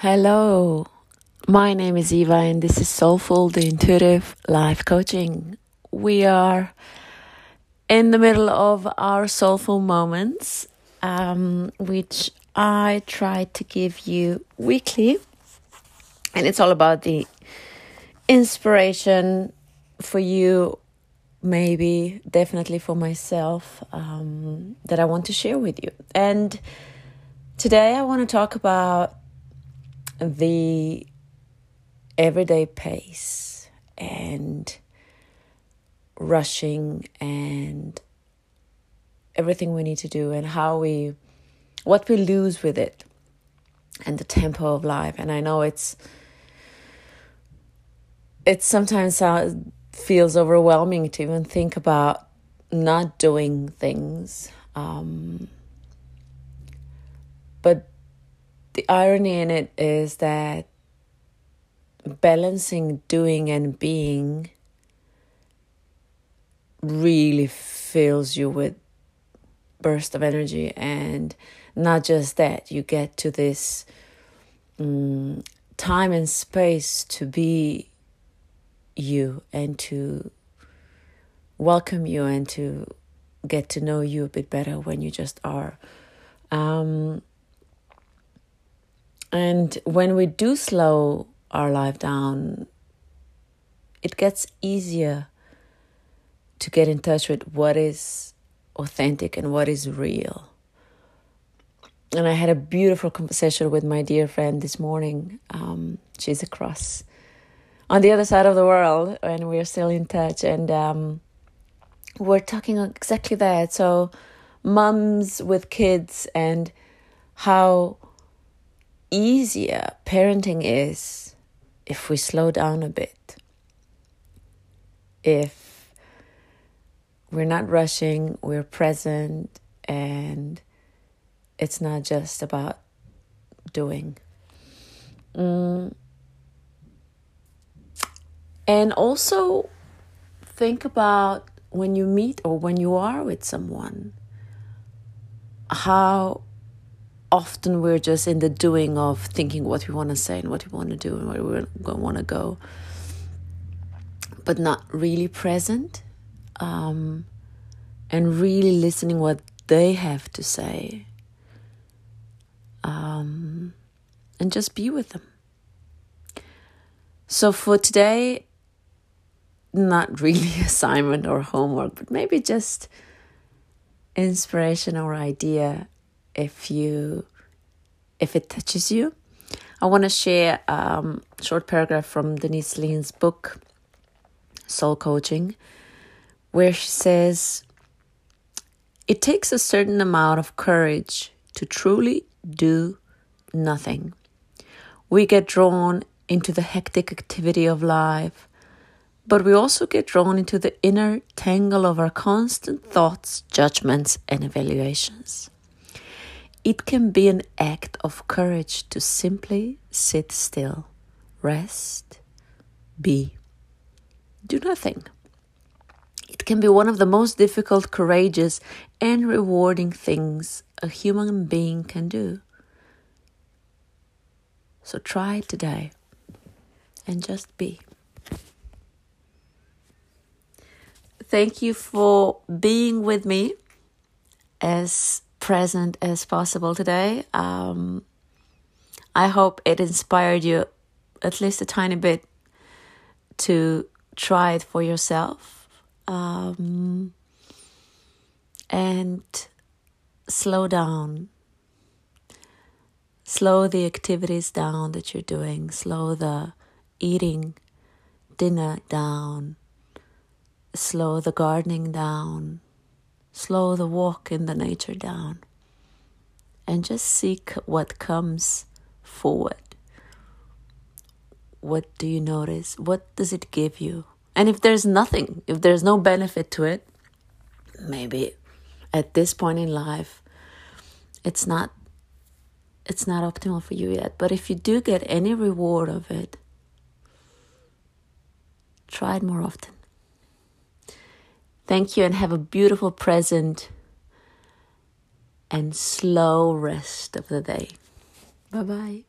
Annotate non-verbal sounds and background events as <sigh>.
Hello, my name is Eva, and this is Soulful, the intuitive life coaching. We are in the middle of our soulful moments, um, which I try to give you weekly, and it's all about the inspiration for you, maybe definitely for myself, um, that I want to share with you. And today I want to talk about the everyday pace and rushing and everything we need to do and how we what we lose with it and the tempo of life. And i know it's it sometimes feels overwhelming to even think about not doing things um, but the irony in it is that balancing doing and being really fills you with burst of energy. And not just that you get to this um, time and space to be you and to welcome you and to get to know you a bit better when you just are. Um, and when we do slow our life down, it gets easier to get in touch with what is authentic and what is real. And I had a beautiful conversation with my dear friend this morning. Um, she's across on the other side of the world, and we're still in touch. And um, we're talking exactly that. So, mums with kids and how easier parenting is if we slow down a bit. If we're not rushing, we're present, and it's not just about doing. Mm. And also think about when you meet or when you are with someone, how often we're just in the doing of thinking what we want to say and what we want to do and where we want to go, but not really present um, and really listening what they have to say um, and just be with them. So for today, not really <laughs> assignment or homework, but maybe just inspiration or idea if you if it touches you. I want to share a um, short paragraph from Denise Linn's book, Soul Coaching, where she says, It takes a certain amount of courage to truly do nothing. We get drawn into the hectic activity of life, but we also get drawn into the inner tangle of our constant thoughts, judgments, and evaluations. It can be an act of courage to simply sit still, rest, be, do nothing. It can be one of the most difficult, courageous, and rewarding things a human being can do. So try today and just be. Thank you for being with me as present as possible today. Um, I hope it inspired you at least a tiny bit to try it for yourself um, and slow down. Slow the activities down that you're doing, slow the eating dinner down, slow the gardening down Slow the walk in the nature down and just seek what comes forward. What do you notice? What does it give you? And if there's nothing, if there's no benefit to it, maybe at this point in life, it's not it's not optimal for you yet. But if you do get any reward of it, try it more often. Thank you and have a beautiful present and slow rest of the day. Bye bye.